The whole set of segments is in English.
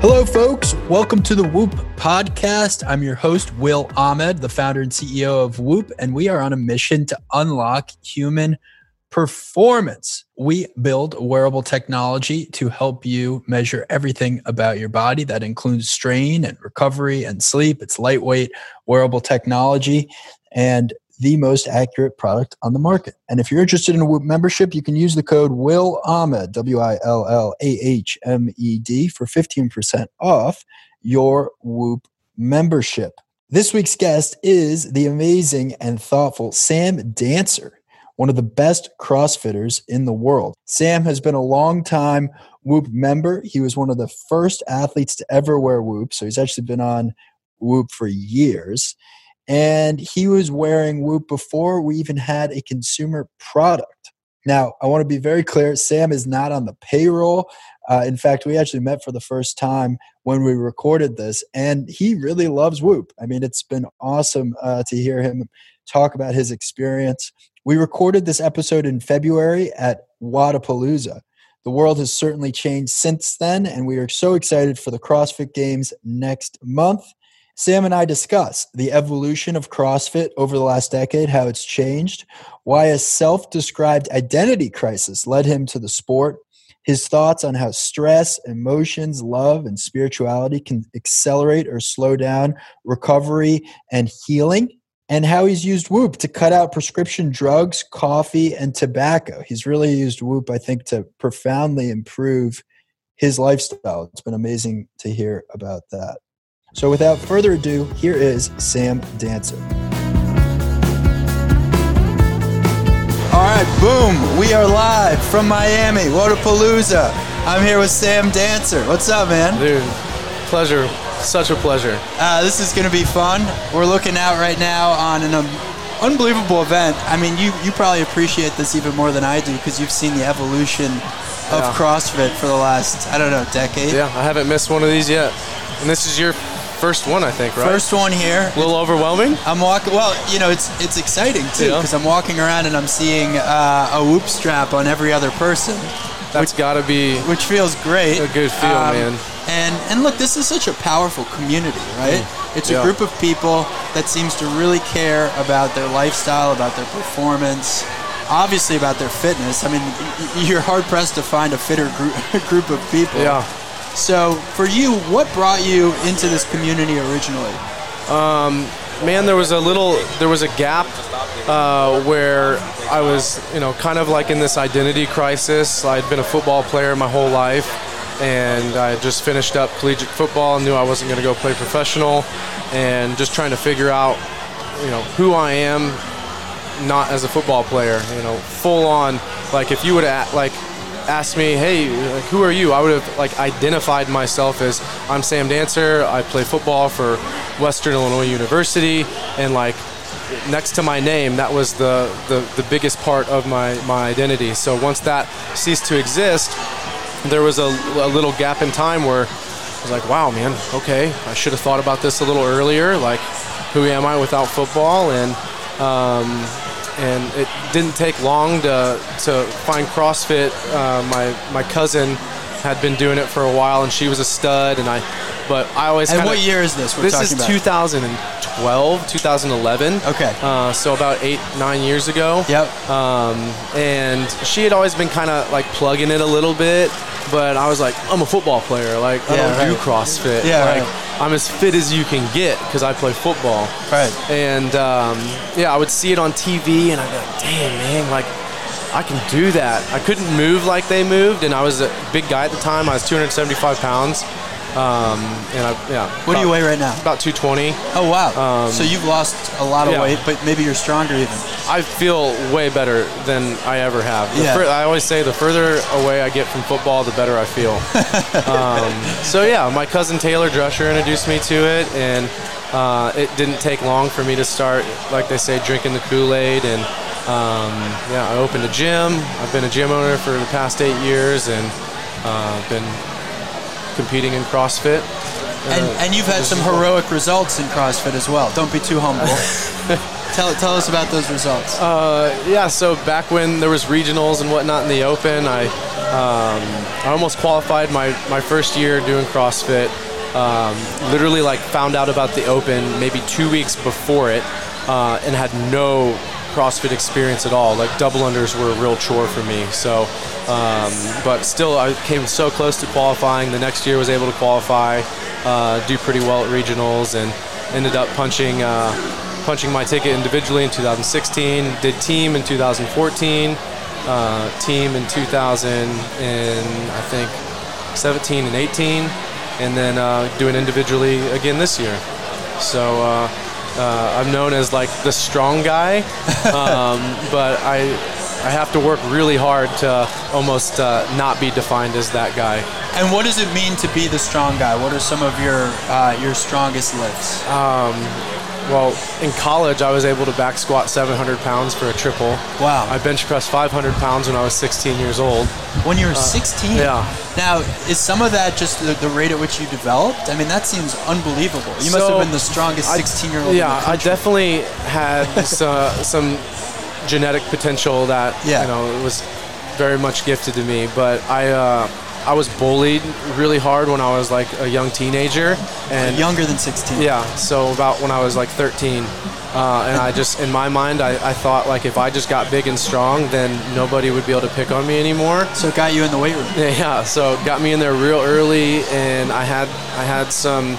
Hello, folks. Welcome to the Whoop podcast. I'm your host, Will Ahmed, the founder and CEO of Whoop, and we are on a mission to unlock human performance. We build wearable technology to help you measure everything about your body. That includes strain and recovery and sleep. It's lightweight wearable technology. And the most accurate product on the market. And if you're interested in a Whoop membership, you can use the code Will Ahmed, W I L L A H M E D, for 15% off your Whoop membership. This week's guest is the amazing and thoughtful Sam Dancer, one of the best CrossFitters in the world. Sam has been a long time Whoop member. He was one of the first athletes to ever wear Whoop, so he's actually been on Whoop for years and he was wearing Whoop before we even had a consumer product. Now, I want to be very clear Sam is not on the payroll. Uh, in fact, we actually met for the first time when we recorded this, and he really loves Whoop. I mean, it's been awesome uh, to hear him talk about his experience. We recorded this episode in February at Wodapalooza. The world has certainly changed since then, and we are so excited for the CrossFit Games next month. Sam and I discuss the evolution of CrossFit over the last decade, how it's changed, why a self described identity crisis led him to the sport, his thoughts on how stress, emotions, love, and spirituality can accelerate or slow down recovery and healing, and how he's used Whoop to cut out prescription drugs, coffee, and tobacco. He's really used Whoop, I think, to profoundly improve his lifestyle. It's been amazing to hear about that. So without further ado, here is Sam Dancer. All right, boom, we are live from Miami, Wodapalooza. I'm here with Sam Dancer. What's up, man? Dude, pleasure. Such a pleasure. Uh, this is going to be fun. We're looking out right now on an um, unbelievable event. I mean, you, you probably appreciate this even more than I do because you've seen the evolution of yeah. CrossFit for the last, I don't know, decade. Yeah, I haven't missed one of these yet. And this is your first one, I think, right? First one here. A little overwhelming. I'm walking. Well, you know, it's it's exciting too because yeah. I'm walking around and I'm seeing uh, a whoop strap on every other person. That's got to be which feels great. A good feel, um, man. And and look, this is such a powerful community, right? Mm. It's a group of people that seems to really care about their lifestyle, about their performance, obviously about their fitness. I mean, you're hard pressed to find a fitter group, group of people. Yeah. So, for you, what brought you into this community originally? Um, man, there was a little, there was a gap uh, where I was, you know, kind of like in this identity crisis. I'd been a football player my whole life, and I just finished up collegiate football and knew I wasn't going to go play professional, and just trying to figure out, you know, who I am, not as a football player. You know, full on. Like if you would act like asked me, "Hey, who are you?" I would have like identified myself as I'm Sam Dancer. I play football for Western Illinois University, and like next to my name, that was the, the, the biggest part of my, my identity. So once that ceased to exist, there was a, a little gap in time where I was like, wow, man, okay, I should have thought about this a little earlier. Like, who am I without football? And um, and it didn't take long to, to find CrossFit. Uh, my my cousin had been doing it for a while, and she was a stud. And I, but I always. And kinda, what year is this? this is about? 2012, 2011. Okay. Uh, so about eight, nine years ago. Yep. Um, and she had always been kind of like plugging it a little bit, but I was like, I'm a football player. Like I don't right. do CrossFit. Yeah. Like, right I'm as fit as you can get because I play football. Right. And um, yeah, I would see it on TV and I'd be like, damn, man, like I can do that. I couldn't move like they moved, and I was a big guy at the time. I was 275 pounds. Um, and I, yeah. What about, do you weigh right now? About 220. Oh wow! Um, so you've lost a lot of yeah. weight, but maybe you're stronger even. I feel way better than I ever have. The yeah. I always say the further away I get from football, the better I feel. um, so yeah, my cousin Taylor Drescher introduced me to it, and uh, it didn't take long for me to start, like they say, drinking the Kool-Aid and. Um, yeah, I opened a gym. I've been a gym owner for the past eight years, and uh, been competing in CrossFit. And, uh, and you've had some heroic results in CrossFit as well. Don't be too humble. tell, tell us about those results. Uh, yeah, so back when there was regionals and whatnot in the open, I Um, I almost qualified my, my first year doing CrossFit. Um, literally, like, found out about the Open maybe two weeks before it uh, and had no CrossFit experience at all. Like, double unders were a real chore for me. So, um, but still, I came so close to qualifying. The next year, was able to qualify, uh, do pretty well at regionals, and ended up punching uh, punching my ticket individually in 2016. Did team in 2014 uh, team in 2000 and I think 17 and 18, and then uh, doing individually again this year. So uh, I'm known as like the strong guy, um, but I I have to work really hard to almost uh, not be defined as that guy. And what does it mean to be the strong guy? What are some of your uh, your strongest lifts? Um, well, in college, I was able to back squat 700 pounds for a triple. Wow. I bench pressed 500 pounds when I was 16 years old. When you were uh, 16? Yeah. Now, is some of that just the, the, rate at which you developed? I mean, that seems unbelievable. You so must have been the strongest 16 year old. Yeah, I definitely had some, some genetic potential that yeah. you know was very much gifted to me. But I. Uh, I was bullied really hard when I was like a young teenager, and younger than 16. Yeah, so about when I was like 13, uh, and I just in my mind I, I thought like if I just got big and strong, then nobody would be able to pick on me anymore. So it got you in the weight room. Yeah, so got me in there real early, and I had I had some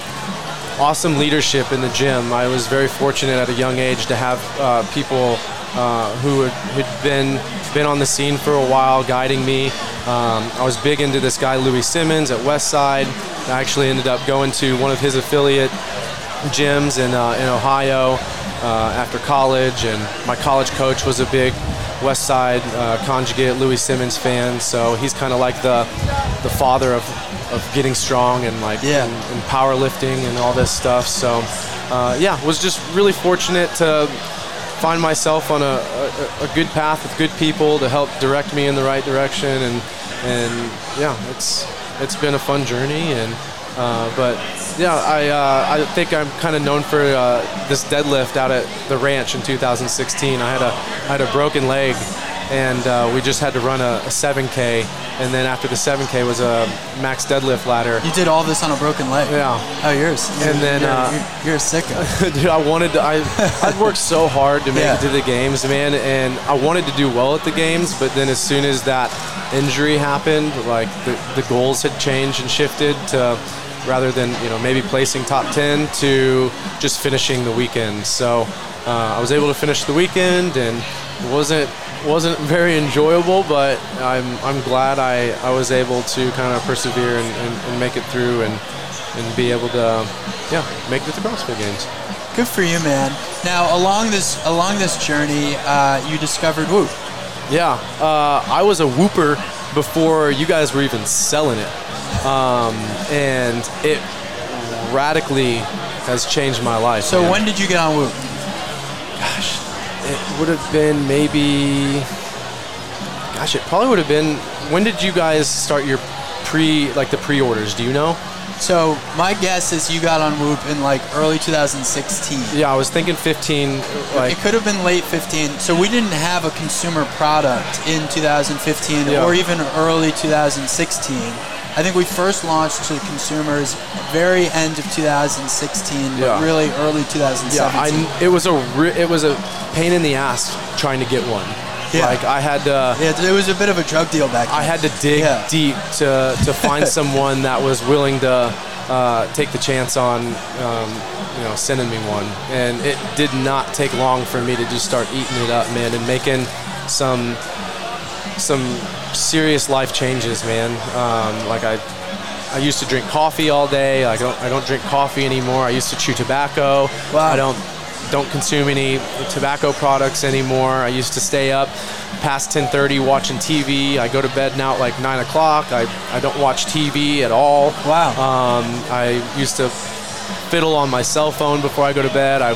awesome leadership in the gym. I was very fortunate at a young age to have uh, people uh, who had, had been been on the scene for a while, guiding me. Um, I was big into this guy Louie Simmons at Westside. I actually ended up going to one of his affiliate gyms in uh, in Ohio uh, after college, and my college coach was a big Westside uh, conjugate Louie Simmons fan. So he's kind of like the the father of, of getting strong and like yeah. and, and powerlifting and all this stuff. So uh, yeah, was just really fortunate to find myself on a, a, good path with good people to help direct me in the right direction. And and yeah it's it's been a fun journey. And uh, but yeah I uh, I think I'm kind of known for uh, this deadlift out at the ranch in 2016 I had a I had a broken leg and uh, we just had to run a, a 7K. And then after the 7K was a max deadlift ladder. You did all this on a broken leg. Yeah. Oh, yours. You're, and then you're, uh, you're, you're, a sicko. dude, I wanted to. I I'd worked so hard to make yeah. it to the games, man, and I wanted to do well at the games. But then as soon as that injury happened, like the, the goals had changed and shifted to rather than you know maybe placing top 10 to just finishing the weekend so uh, i was able to finish the weekend and it wasn't wasn't very enjoyable, but I'm, I'm glad I, I was able to kind of persevere and, and, and, make it through and, and be able to, yeah, make it to CrossFit Games. Good for you, man. Now, along this along this journey, uh, you discovered Whoop. Yeah, uh, I was a Whooper before you guys were even selling it, um, and it radically has changed my life. So, man. when did you get on Whoop? Gosh, it would have been maybe gosh it probably would have been when did you guys start your pre like the pre-orders do you know so my guess is you got on Whoop in like early 2016. Yeah, I was thinking 15. Like it could have been late 15. So we didn't have a consumer product in 2015 yeah. or even early 2016. I think we first launched to consumers very end of 2016, but really early 2017. Yeah, I, it was a re- it was a pain in the ass trying to get one. Yeah. Like I had to. Yeah, it was a bit of a drug deal back then. I had to dig yeah. deep to to find someone that was willing to uh, take the chance on, um, you know, sending me one. And it did not take long for me to just start eating it up, man, and making some some serious life changes, man. Um, like I, I used to drink coffee all day. I don't, I don't drink coffee anymore. I used to chew tobacco. Wow. I don't, don't consume any tobacco products anymore. I used to stay up past 10:30 watching TV. I go to bed now at like nine o'clock. I, I don't watch TV at all. Wow. Um, I used to fiddle on my cell phone before I go to bed. I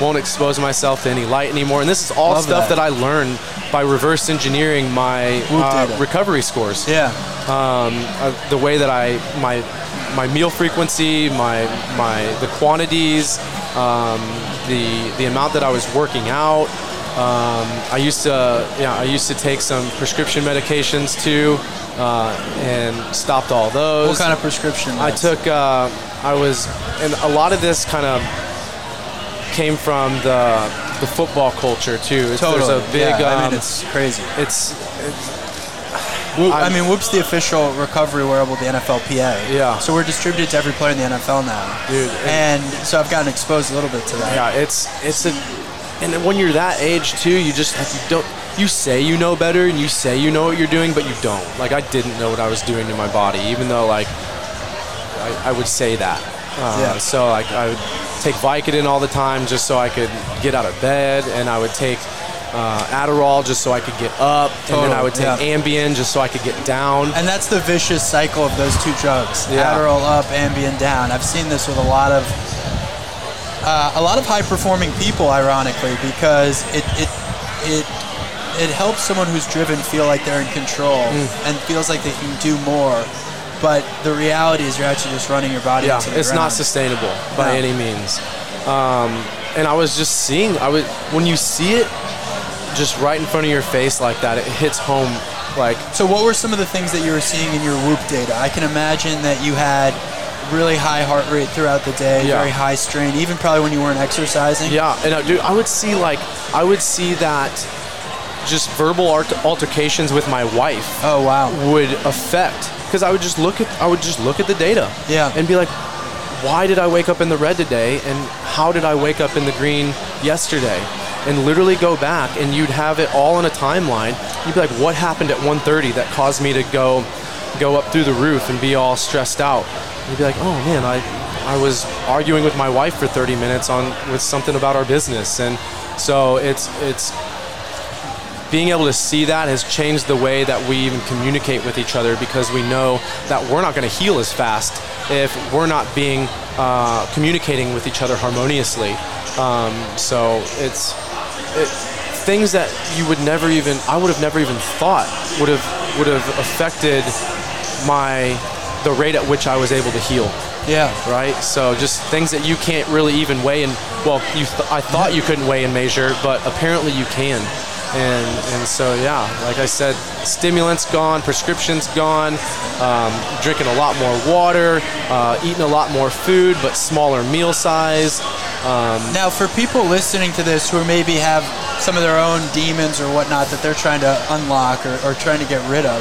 won't expose myself to any light anymore. And this is all Love stuff that. that. I learned by reverse engineering my uh, recovery scores. Yeah. Um, uh, the way that I my my meal frequency, my my the quantities, um, the the amount that I was working out, Um, I used to, yeah, I used to take some prescription medications too, uh, and stopped all those. What kind of prescription? I took. Uh, I was, and a lot of this kind of came from the the football culture too. It's- Totally. There's a big. yeah, I um, mean, it's crazy. it's Whoop, I mean, Whoop's the official recovery wearable of the NFLPA. Yeah. So we're distributed to every player in the NFL now. Dude, And so I've gotten exposed a little bit to that. Yeah, it's it's a, and when you're that age too, you just like you don't. You say you know better and you say you know what you're doing, but you don't. Like I didn't know what I was doing to my body, even though like I, I would say that. Uh, Yeah. So like I would take Vicodin all the time just so I could get out of bed, and I would take uh, Adderall just so I could get up, and then I would take yeah. Ambien just so I could get down. And that's the vicious cycle of those two drugs: Yeah. Adderall up, Ambien down. I've seen this with a lot of uh, a lot of high-performing people, ironically, because it it it it helps someone who's driven feel like they're in control Mm. and feels like they can do more. But the reality is, you're actually just running your body. yeah, into the it's not sustainable by No. any means. Um, and I was just seeing, I was when you see it just right in front of your face like that, it hits home. Like So, what were some of the things that you were seeing in your Whoop data? I can imagine that you had really high heart rate throughout the day, Yeah. very high strain, even probably when you weren't exercising. yeah, and I, dude, I would see like I would see that just verbal altercations with my wife Oh wow. would affect because I would just look at I would just look at the data Yeah. and be like why did I wake up in the red today? And how did I wake up in the green yesterday? And literally go back and you'd have it all in a timeline. You'd be like what happened at 1:30 that caused me to go go up through the roof and be all stressed out? You'd be like oh man I I was arguing with my wife for 30 minutes on with something about our business. And so it's it's being able to see that has changed the way that we even communicate with each other because we know that we're not going to heal as fast if we're not being uh, communicating with each other harmoniously. Um, so it's it, things that you would never even I would have never even thought would have would have affected my the rate at which I was able to heal Yeah. right? So just things that you can't really even weigh and well, you th- I thought you couldn't weigh and measure, but apparently you can. And and so yeah, like I said, stimulants gone, prescriptions gone, um, drinking a lot more water, uh, eating a lot more food, but smaller meal size. Now, for people listening to this who maybe have some of their own demons or whatnot that they're trying to unlock or, or trying to get rid of,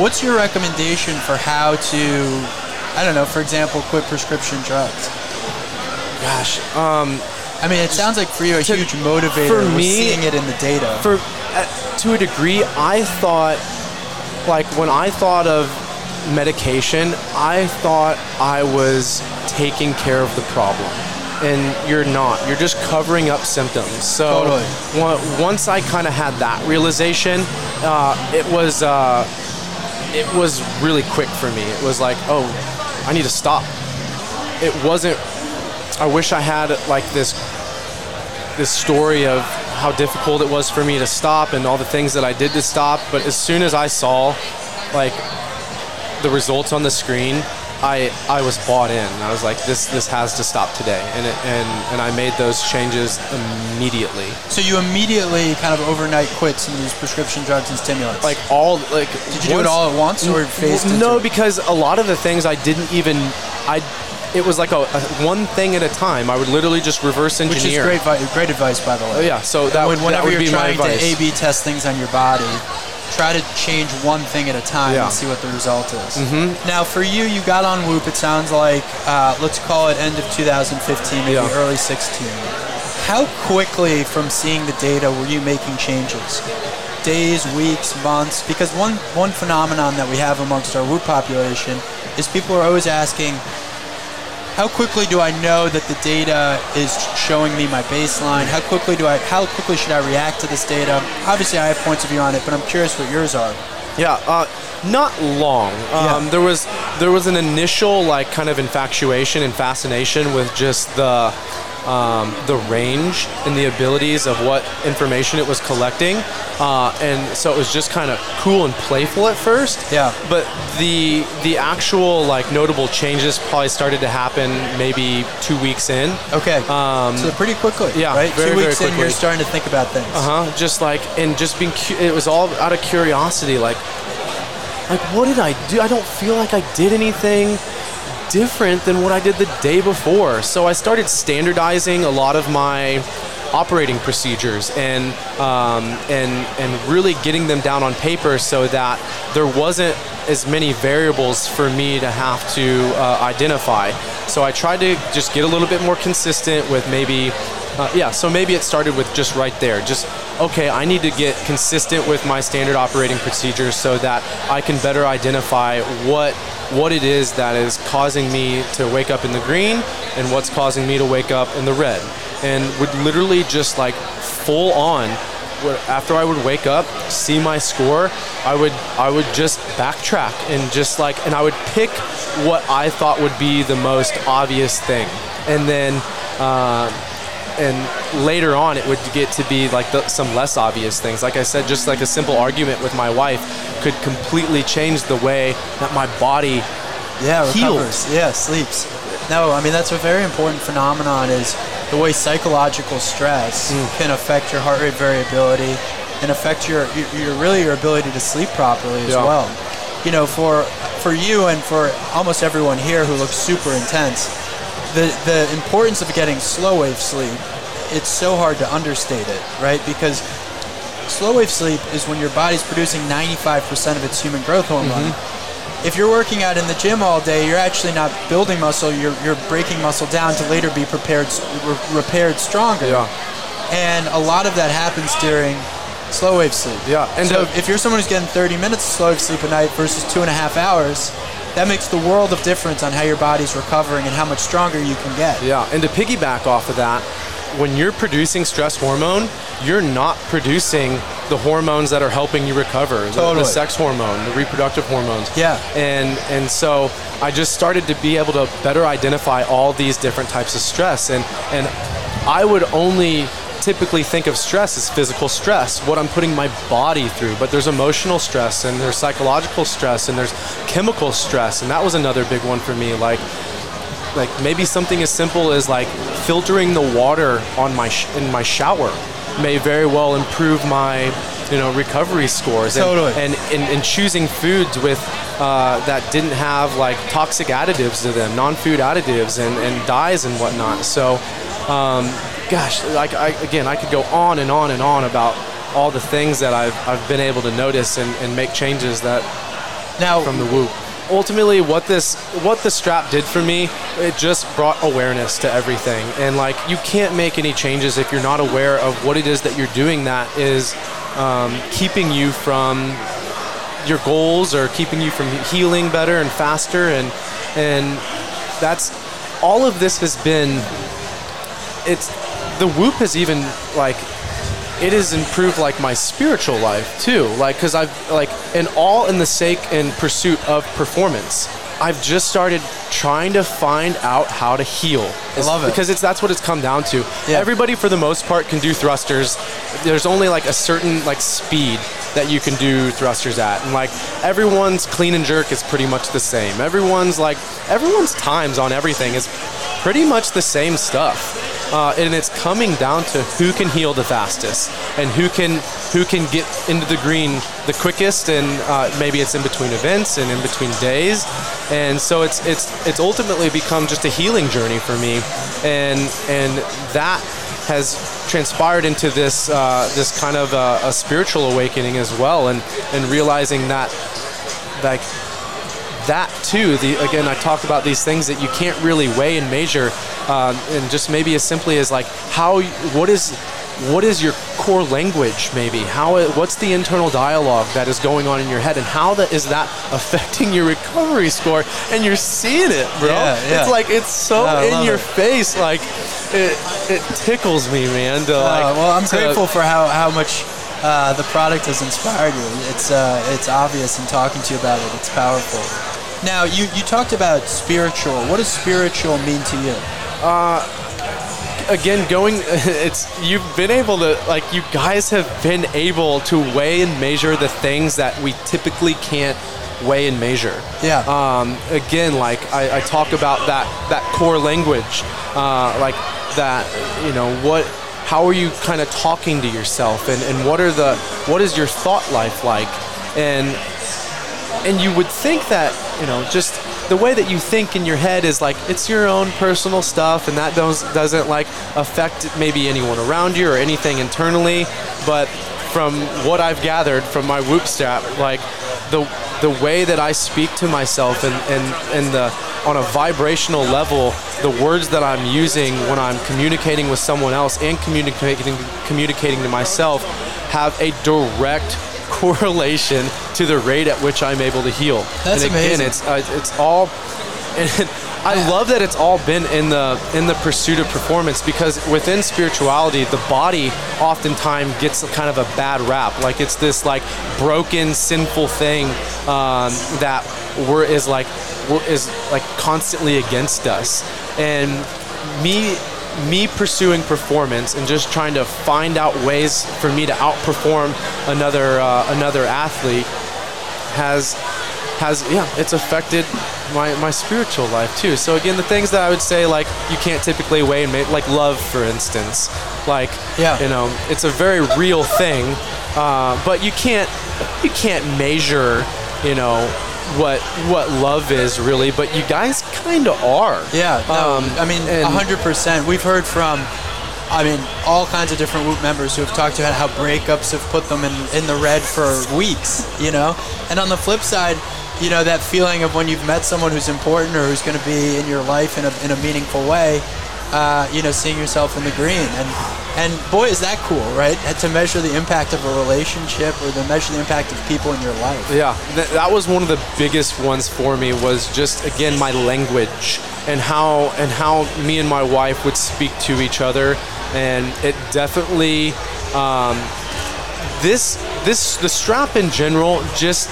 what's your recommendation for how to, I don't know, for example, quit prescription drugs? Gosh, um, I mean, it sounds like for you a To- huge motivator. for was me- seeing it in the data. for uh, to a degree i thought like when i thought of medication i thought i was taking care of the problem and you're not you're just covering up symptoms so Totally. on- once i kind of had that realization uh, it was uh, it was really quick for me it was like oh i need to stop it wasn't i wish i had like this this story of how difficult it was for me to stop and all the things that I did to stop. But as soon as I saw like the results on the screen, I I was bought in. I was like, this this has to stop today, and it, and and I made those changes immediately. so you immediately kind of overnight quit some of these prescription drugs and stimulants. Like all like. did you do it all at once or phased No, it? because a lot of the things I didn't even I. It was like a, a one thing at a time. I would literally just reverse engineer. Which is great, great advice, by the way. Oh, yeah, so that, when, that would be my whenever would you're trying to. A/B test things on your body, try to change one thing at a time Yeah. and see what the result is. Mm-hmm. Now, for you, you got on Whoop. It sounds like uh, let's call it end of 2015, maybe Yeah. early 16. How quickly from seeing the data were you making changes? Days, weeks, months? Because one one phenomenon that we have amongst our Whoop population is people are always asking, how quickly do I know that the data is showing me my baseline? How quickly do I how quickly should I react to this data? Obviously I have points of view on it, but I'm curious what yours are. Yeah, uh, not long. Um, Yeah. There was there was an initial like kind of infatuation and fascination with just the um, the range and the abilities of what information it was collecting. Uh, and so it was just kind of cool and playful at first. Yeah. But the the actual like notable changes probably started to happen maybe two weeks in. Okay. Um, so pretty quickly. yeah, Right. very, Two very weeks in, you're starting to think about things. Uh huh. Just like and just being, cu- it was all out of curiosity. Like, like what did I do? I don't feel like I did anything different than what I did the day before. So I started standardizing a lot of my operating procedures and um, and and really getting them down on paper so that there wasn't as many variables for me to have to uh, identify. So I tried to just get a little bit more consistent with maybe uh, yeah, so maybe it started with just right there. Just, okay, I need to get consistent with my standard operating procedures so that I can better identify what what it is that is causing me to wake up in the green and what's causing me to wake up in the red. And would literally just like full on after I would wake up, see my score, I would I would just backtrack and just like and I would pick what I thought would be the most obvious thing. And then uh, and later on it would get to be like the, some less obvious things like i said just like a simple argument with my wife could completely change the way that my body Yeah, heals. recovers. Yeah, sleeps. No, I mean that's a very important phenomenon is the way psychological stress Mm. can affect your heart rate variability and affect your, your, your really your ability to sleep properly as Yeah. well. You know, for for you and for almost everyone here who looks super intense, the the importance of getting slow wave sleep, it's so hard to understate it, right? Because slow wave sleep is when your body's producing 95% of its human growth hormone mm-hmm. if you're working out in the gym all day, you're actually not building muscle. You're, you're breaking muscle down to later be prepared, re- repaired stronger. Yeah. And a lot of that happens during slow wave sleep. Yeah, and so the- if you're someone who's getting 30 minutes of slow wave sleep a night versus two and a half hours, that makes the world of difference on how your body's recovering and how much stronger you can get. Yeah, and to piggyback off of that, when you're producing stress hormone, you're not producing the hormones that are helping you recover. The- The, sex hormone, the reproductive hormones. Yeah. And and so I just started to be able to better identify all these different types of stress and and I would only typically think of stress as physical stress, what I'm putting my body through, but there's emotional stress and there's psychological stress and there's chemical stress and that was another big one for me. Like like maybe something as simple as like filtering the water on my sh- in my shower may very well improve my you know recovery scores. And Totally. and, and, and choosing foods with uh, that didn't have like toxic additives to them non-food additives and, and dyes and whatnot. So um, gosh like I, again I could go on and on and on about all the things that I've, I've been able to notice and, and make changes that Now, from the whoop. Ultimately, what this what the strap did for me, it just brought awareness to everything. And like, you can't make any changes if you're not aware of what it is that you're doing that is um, keeping you from your goals or keeping you from healing better and faster. And and that's all of this has been. It's the whoop has even like it has improved like my spiritual life too. Like because i've like and all in the sake and pursuit of performance i've just started trying to find out how to heal. I love it. because it's that's what it's come down to. Yeah. everybody for the most part can do thrusters. There's only like a certain like speed that you can do thrusters at. And like everyone's clean and jerk is pretty much the same. Everyone's like everyone's times on everything is pretty much the same stuff uh, and it's coming down to who can heal the fastest and who can who can get into the green the quickest and uh, maybe it's in between events and in between days. And so it's it's it's ultimately become just a healing journey for me. And and that has transpired into this uh, this kind of uh, a spiritual awakening as well and and realizing that like that too the again i talked about these things that you can't really weigh and measure um, and just maybe as simply as like how what is what is your core language maybe how what's the internal dialogue that is going on in your head and how that is that affecting your recovery score and you're seeing it bro Yeah, yeah. it's like it's so Yeah, in your it. face like it it tickles me man to like Uh, well, I'm to- grateful for how, how much uh, the product has inspired you. It's uh, it's obvious in talking to you about it. It's powerful. Now, you, you talked about spiritual. What does spiritual mean to you? Again going it's you've been able to like you guys have been able to weigh and measure the things that we typically can't weigh and measure Yeah. um, again like I, I talk about that that core language uh, like that you know what how are you kind of talking to yourself and, and what are the what is your thought life like and and you would think that you know just the way that you think in your head is like it's your own personal stuff and that does, doesn't like affect maybe anyone around you or anything internally. But from what i've gathered from my whoop strap like the the way that i speak to myself and and, and the on a vibrational level the words that i'm using when i'm communicating with someone else and communicating communicating to myself have a direct correlation to the rate at which I'm able to heal. That's and again, amazing. it's uh, it's all. And I love that it's all been in the in the pursuit of performance because within spirituality, the body oftentimes gets kind of a bad rap. Like it's this like broken, sinful thing um, that we're is like we're, is like constantly against us. And me me pursuing performance and just trying to find out ways for me to outperform another uh, another athlete has has yeah it's affected my, my spiritual life too so again the things that i would say like you can't typically weigh and make like love for instance like Yeah. you know it's a very real thing uh, but you can't you can't measure you know what what love is really but you guys kind of are Yeah, no, Um, I mean, hundred percent. We've heard from, I mean, all kinds of different Whoop members who have talked about how breakups have put them in, in the red for weeks, you know. And on the flip side, you know, that feeling of when you've met someone who's important or who's going to be in your life in a, in a meaningful way, uh, you know, seeing yourself in the green. And and boy, is that cool, right? To measure the impact of a relationship or to measure the impact of people in your life. Yeah, th- that was one of the biggest ones for me was just again my language and how and how me and my wife would speak to each other, and it definitely um, this this the strap in general just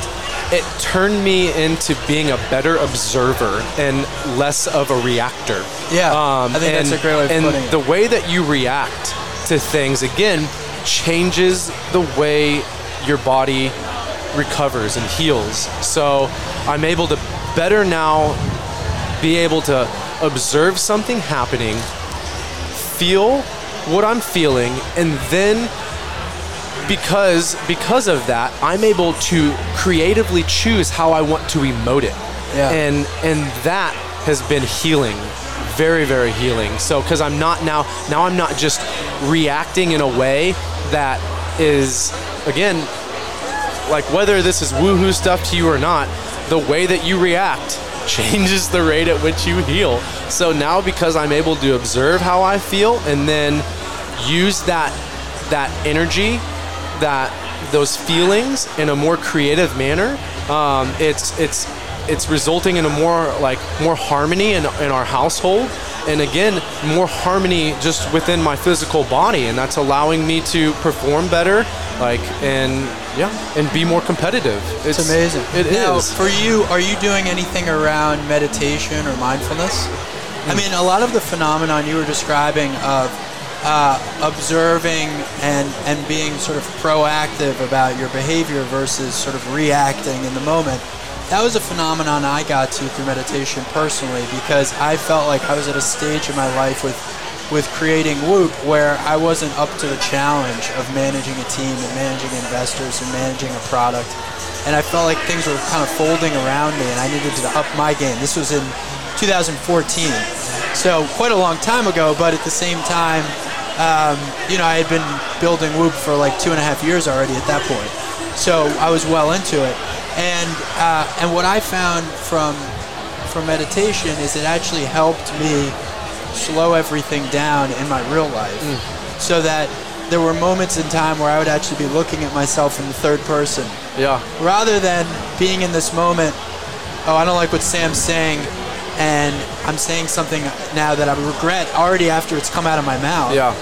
it turned me into being a better observer and less of a reactor. Yeah, I think that's and- a great way of and putting it. the way that you react to things again changes the way your body recovers and heals. So I'm able to better now be able to observe something happening, feel what I'm feeling, and then because because of that, I'm able to creatively choose how I want to emote it. Yeah. And and that has been healing. Very, very healing. So because I'm not now now I'm not just reacting in a way that is again like whether this is woohoo stuff to you or not, the way that you react changes the rate at which you heal. So now because I'm able to observe how I feel and then use that that energy, that those feelings in a more creative manner, um, it's it's it's resulting in a more like more harmony in, in our household and again more harmony just within my physical body and that's allowing me to perform better like and yeah and be more competitive it's, It's amazing. It is. now, for you, are you doing anything around meditation or mindfulness? I mean, a lot of the phenomenon you were describing of uh, observing and and being sort of proactive about your behavior versus sort of reacting in the moment. That was a phenomenon I got to through meditation personally because I felt like I was at a stage in my life with with creating Whoop where I wasn't up to the challenge of managing a team and managing investors and managing a product. And I felt like things were kind of folding around me and I needed to up my game. This was in 2014. So quite a long time ago, but at the same time, um, you know, I had been building Whoop for like two and a half years already at that point. So I was well into it. And, uh, and what I found from, from meditation is it actually helped me slow everything down in my real life. So that there were moments in time where I would actually be looking at myself in the third person. Yeah. Rather than being in this moment oh i don't like what sam's saying and i'm saying something now that i regret already after it's come out of my mouth. Yeah.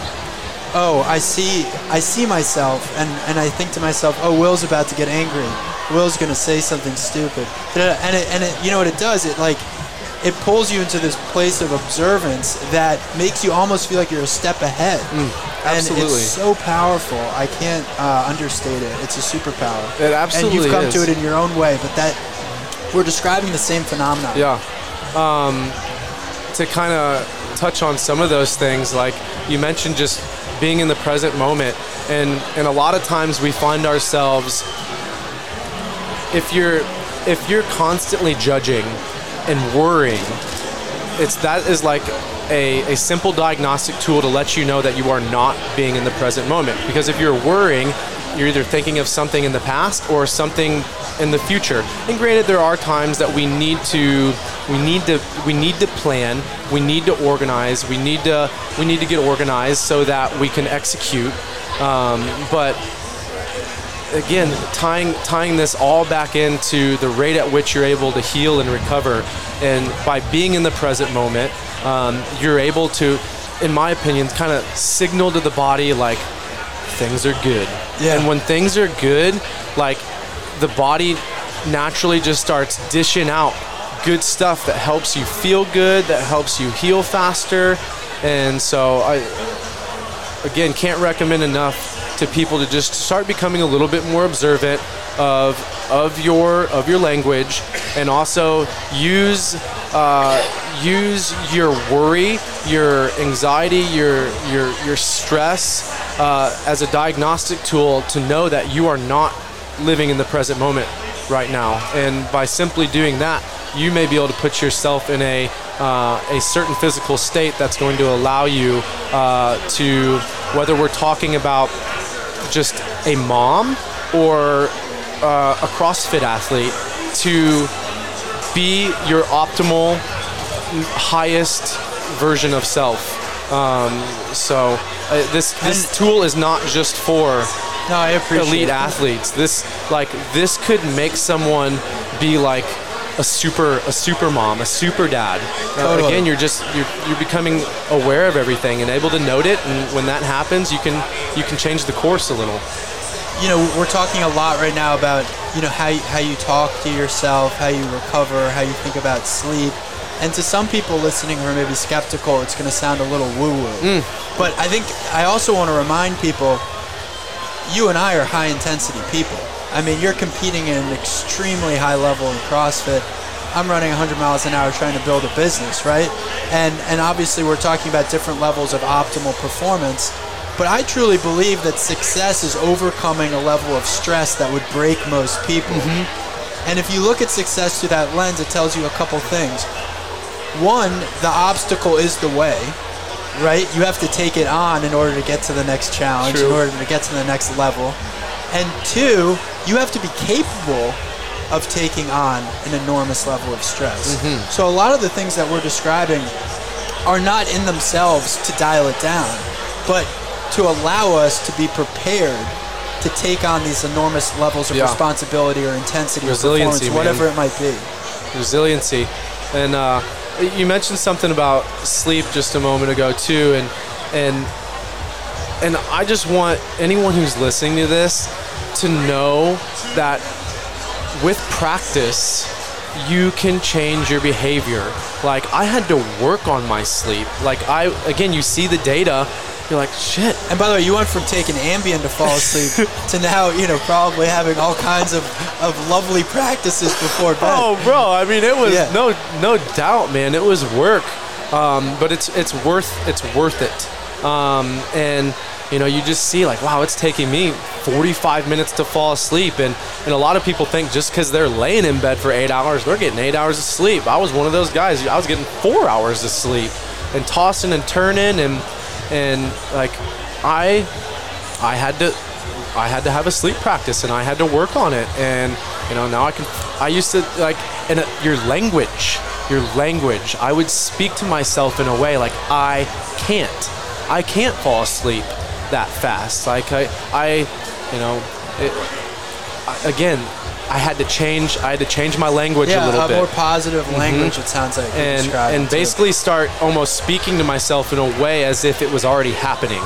Oh i see i see myself and, and i think to myself oh will's about to get angry will's going to say something stupid and it, and it you know what it does it like it pulls you into this place of observance that makes you almost feel like you're a step ahead. Mm, absolutely. And it's so powerful. I can't uh, understate it. It's a superpower. It absolutely And you've come is. to it in your own way, but that we're describing the same phenomenon. Yeah. Um, to kind of touch on some of those things, like you mentioned, just being in the present moment, and and a lot of times we find ourselves if you're if you're constantly judging and worrying, it's that is like a, a simple diagnostic tool to let you know that you are not being in the present moment. Because if you're worrying, you're either thinking of something in the past or something in the future. And granted, there are times that we need to we need to we need to plan, we need to organize, we need to we need to get organized so that we can execute. Um, but again, tying tying this all back into the rate at which you're able to heal and recover, and by being in the present moment, um, you're able to, in my opinion, kind of signal to the body like things are good. Yeah. And when things are good, like the body naturally just starts dishing out good stuff that helps you feel good, that helps you heal faster, and so I again can't recommend enough to people to just start becoming a little bit more observant of of your of your language and also use uh, use your worry your anxiety your your your stress uh, as a diagnostic tool to know that you are not living in the present moment right now. And by simply doing that you may be able to put yourself in a uh, a certain physical state that's going to allow you uh, to whether we're talking about just a mom or uh, a CrossFit athlete to be your optimal, highest version of self. Um, so uh, this this And- tool is not just for No, elite it. athletes. This like this could make someone be like a super a super mom, a super dad. Uh, Totally. again, you're just you're, you're becoming aware of everything and able to note it. And when that happens, you can you can change the course a little. you know, we're talking a lot right now about, you know, how you, how you talk to yourself, how you recover, how you think about sleep. And to some people listening who are maybe skeptical, it's going to sound a little woo-woo. But I think I also want to remind people, you and I are high intensity people. I mean, you're competing at an extremely high level in CrossFit. I'm running 100 miles an hour trying to build a business, right? And and obviously we're talking about different levels of optimal performance. But I truly believe that success is overcoming a level of stress that would break most people. Mm-hmm. And if you look at success through that lens, it tells you a couple things. One, the obstacle is the way, right? You have to take it on in order to get to the next challenge, in order to get to the next level. And two, you have to be capable of taking on an enormous level of stress. So a lot of the things that we're describing are not in themselves to dial it down, but to allow us to be prepared to take on these enormous levels of Yeah. responsibility or intensity or Resiliency, performance, man. whatever it might be. resiliency. And uh, you mentioned something about sleep just a moment ago too, and and and I just want anyone who's listening to this to know that with practice you can change your behavior. Like I had to work on my sleep. Like I again, you see the data. You're like, shit, And by the way, you went from taking Ambien to fall asleep to now, you know, probably having all kinds of, of lovely practices before bed. Oh, bro! I mean, it was Yeah. no no doubt, man. It was work, um, but it's it's worth it's worth it. Um, and you know, you just see like, wow, it's taking me 45 minutes to fall asleep, and and a lot of people think just because they're laying in bed for eight hours, they're getting eight hours of sleep. I was one of those guys. I was getting four hours of sleep, and tossing and turning, and and like I I had to I had to have a sleep practice and I had to work on it. And you know now I can I used to like in a, your language your language I would speak to myself in a way like I can't I can't fall asleep that fast. Like I I you know it, again I had to change. I had to change my language yeah, a little a bit. more positive language. It sounds like and and basically start almost speaking to myself in a way as if it was already happening.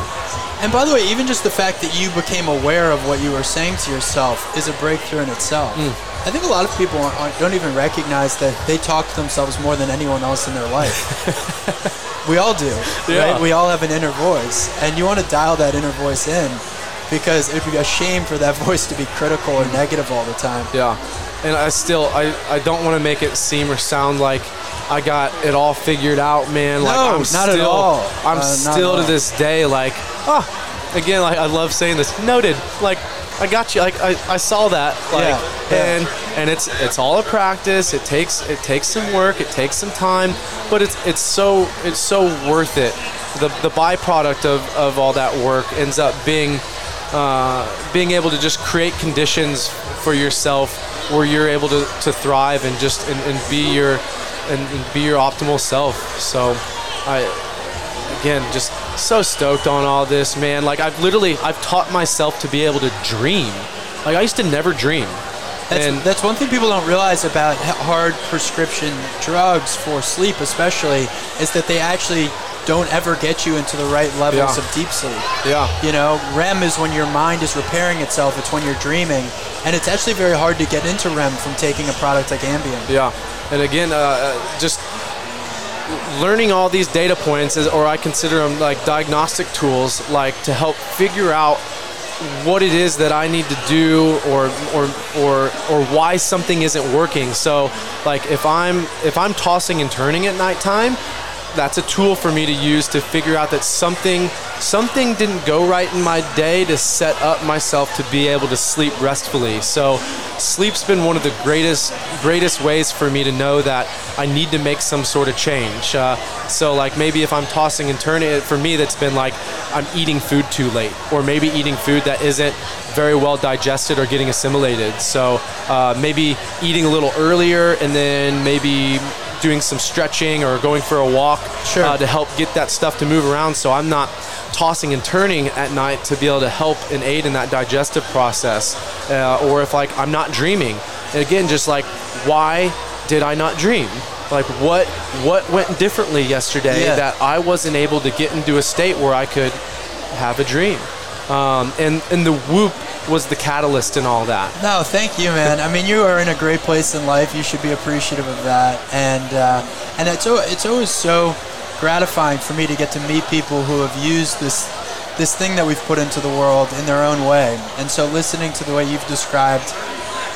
And by the way, even just the fact that you became aware of what you were saying to yourself is a breakthrough in itself. Mm. I think a lot of people don't even recognize that they talk to themselves more than anyone else in their life. we all do, Yeah. right? We all have an inner voice, and you want to dial that inner voice in because it'd be a shame for that voice to be critical or negative all the time. Yeah, and I still I, I don't want to make it seem or sound like I got it all figured out, man. Like No, I'm not still, at all. I'm Uh, still to all. this day like oh, again like I love saying this noted like I got you like I, I saw that like Yeah, yeah. and and it's it's all a practice. It takes it takes some work. It takes some time, but it's it's so it's so worth it. The the byproduct of of all that work ends up being uh, being able to just create conditions for yourself where you're able to, to thrive and just and, and be your and, and be your optimal self. So I again just so stoked on all this, man. Like I've literally I've taught myself to be able to dream. Like I used to never dream. That's, and that's one thing people don't realize about hard prescription drugs for sleep, especially, is that they actually don't ever get you into the right levels Yeah. of deep sleep. yeah. You know, REM is when your mind is repairing itself. It's when you're dreaming, and it's actually very hard to get into REM from taking a product like Ambien. Yeah, and again, uh, uh, just learning all these data points, is, or I consider them like diagnostic tools, like to help figure out what it is that I need to do, or or or or why something isn't working. So, like if I'm if I'm tossing and turning at nighttime, that's a tool for me to use to figure out that something something didn't go right in my day to set up myself to be able to sleep restfully. So sleep's been one of the greatest greatest ways for me to know that I need to make some sort of change. Uh, so like maybe if I'm tossing and turning for me that's been like I'm eating food too late or maybe eating food that isn't very well digested or getting assimilated. So uh, maybe eating a little earlier and then maybe doing some stretching or going for a walk Sure. uh, to help get that stuff to move around so I'm not tossing and turning at night to be able to help and aid in that digestive process. Uh, or if like I'm not dreaming. And again, just like why did I not dream? Like what what went differently yesterday Yeah. that I wasn't able to get into a state where I could have a dream. Um, and and the whoop was the catalyst in all that. No, thank you, man. I mean, you are in a great place in life. You should be appreciative of that, and uh, and it's it's always so gratifying for me to get to meet people who have used this this thing that we've put into the world in their own way. And so, listening to the way you've described,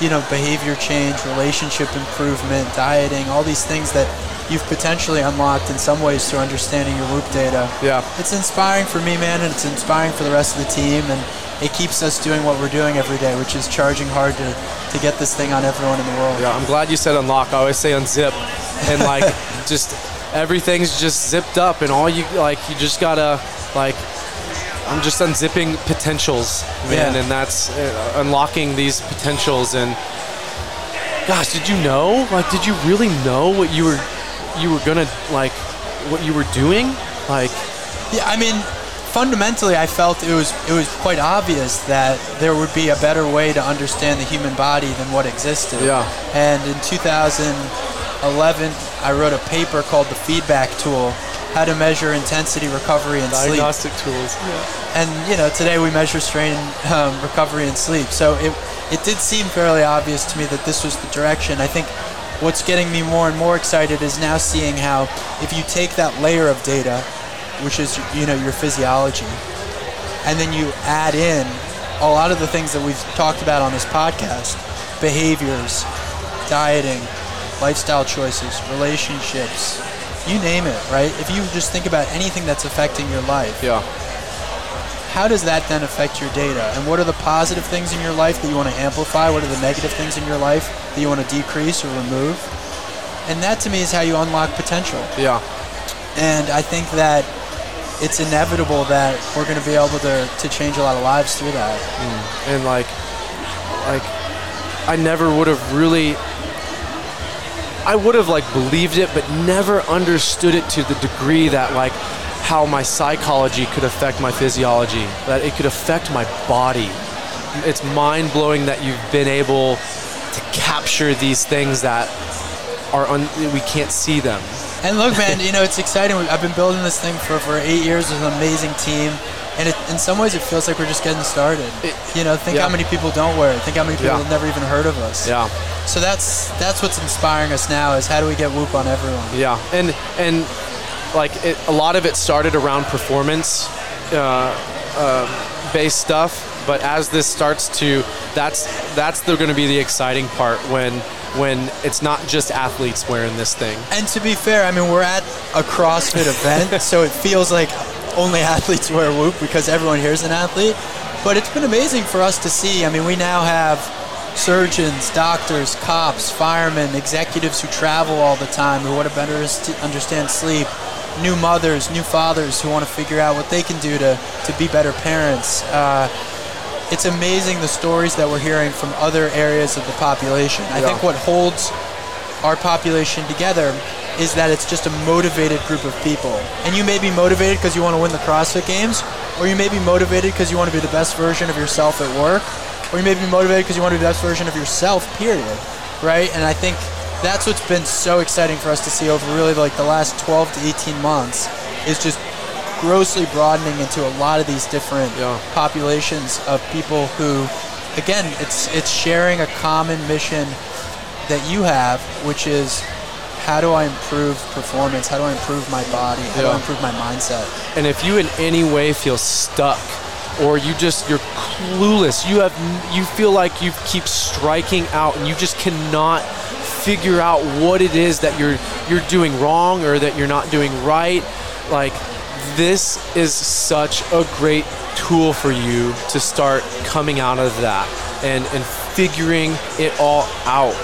you know, behavior change, relationship improvement, dieting, all these things that you've potentially unlocked in some ways through understanding your Whoop data. Yeah. It's inspiring for me, man, and it's inspiring for the rest of the team, and it keeps us doing what we're doing every day, which is charging hard to, to get this thing on everyone in the world. Yeah, I'm glad you said unlock. I always say unzip, and like just everything's just zipped up, and all you like you just gotta like. I'm just unzipping potentials, man, Yeah. and that's uh, unlocking these potentials. And gosh, did you know? Like, did you really know what you were you were gonna like what you were doing? Like, Yeah, I mean, fundamentally, I felt it was it was quite obvious that there would be a better way to understand the human body than what existed. Yeah. And in 2011, I wrote a paper called "The Feedback Tool: How to Measure Intensity, Recovery, and Sleep." diagnostic tools. Yeah. and you know today we measure strain um, recovery and sleep so it, it did seem fairly obvious to me that this was the direction i think what's getting me more and more excited is now seeing how if you take that layer of data which is you know your physiology and then you add in a lot of the things that we've talked about on this podcast behaviors dieting lifestyle choices relationships you name it right if you just think about anything that's affecting your life Yeah. how does that then affect your data? And what are the positive things in your life that you want to amplify? What are the negative things in your life that you want to decrease or remove? And that to me is how you unlock potential. Yeah. And I think that it's inevitable that we're going to be able to, to change a lot of lives through that. Mm. and like like I never would have really I would have like believed it but never understood it to the degree that like how my psychology could affect my physiology that it could affect my body it's mind blowing that you've been able to capture these things that are un- we can't see them. And look, man, you know it's exciting. I've been building this thing for for eight years with an amazing team, and it, in some ways it feels like we're just getting started. It- you know, think yeah. how many people don't wear it. Think how many people Yeah. have never even heard of us. Yeah. So that's that's what's inspiring us now is how do we get Whoop on everyone? Yeah, and and like it, a lot of it started around performance uh, uh, based stuff, but as this starts to, that's that's going to be the exciting part when when it's not just athletes wearing this thing. And to be fair, I mean we're at a CrossFit event, so it feels like only athletes wear Whoop because everyone here is an athlete. But it's been amazing for us to see. I mean, we now have surgeons, doctors, cops, firemen, executives who travel all the time who want to better understand sleep, new mothers, new fathers who want to figure out what they can do to, to be better parents. Uh, it's amazing the stories that we're hearing from other areas of the population. I Yeah. think what holds our population together is that it's just a motivated group of people. And you may be motivated because you want to win the CrossFit Games, or you may be motivated because you want to be the best version of yourself at work, or you may be motivated because you want to be the best version of yourself, period. Right? And I think that's what's been so exciting for us to see over really like the last 12 to 18 months is just grossly broadening into a lot of these different Yeah. populations of people who again it's it's sharing a common mission that you have which is how do I improve performance? How do I improve my body? How do I improve my mindset? And if you in any way feel stuck or you just you're clueless, you have you feel like you keep striking out and you just cannot figure out what it is that you're you're doing wrong or that you're not doing right, like this is such a great tool for you to start coming out of that and and figuring it all out.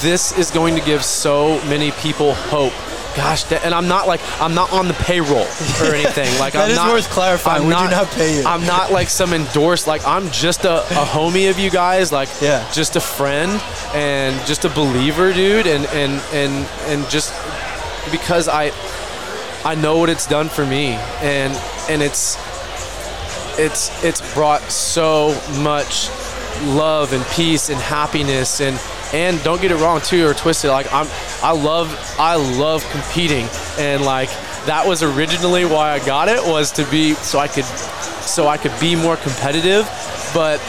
This is going to give so many people hope. Gosh, that, and I'm not like I'm not on the payroll or anything. Like That I'm is not, worth clarifying. I'm We do not pay you. I'm not like some endorsed. Like I'm just a, a homie of you guys. Like Yeah. just a friend and just a believer, dude. And and and and just because I I know what it's done for me, and and it's it's it's brought so much love and peace and happiness and and don't get it wrong too or twisted like I'm I love I love competing and like that was originally why I got it was to be so I could so I could be more competitive but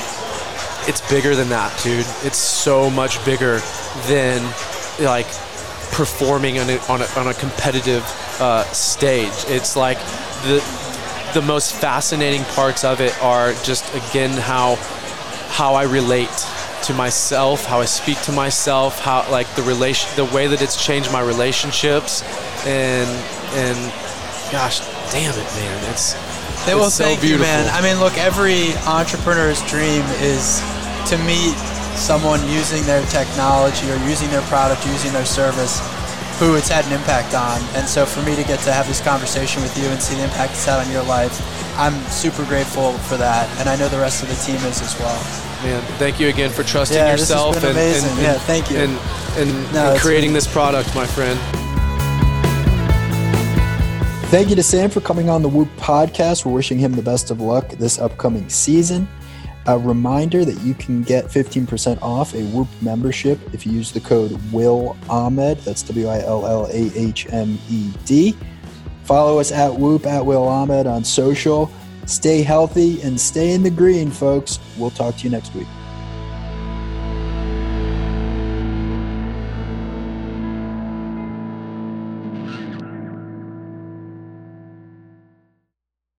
it's bigger than that dude. It's so much bigger than like performing on a, on a, on a competitive uh, stage it's like the the most fascinating parts of it are just again how how I relate to myself, how I speak to myself, how like the relation, the way that it's changed my relationships, and and gosh, damn it, man, it's They will so thank beautiful. you, man. I mean, look, every entrepreneur's dream is to meet someone using their technology or using their product, using their service, who it's had an impact on. And so, for me to get to have this conversation with you and see the impact it's had on your life, I'm super grateful for that, and I know the rest of the team is as well. man, thank you again for trusting Yeah, this has yourself been and, amazing. and, Yeah, thank you. and and, No, and creating been- this product, my friend. Thank you to Sam for coming on the Whoop podcast. We're wishing him the best of luck this upcoming season. A reminder that you can get 15% off a Whoop membership if you use the code Will Ahmed. That's W I L L A H M E D. Follow us at Whoop at Will Ahmed on social. Stay healthy and stay in the green, folks. We'll talk to you next week.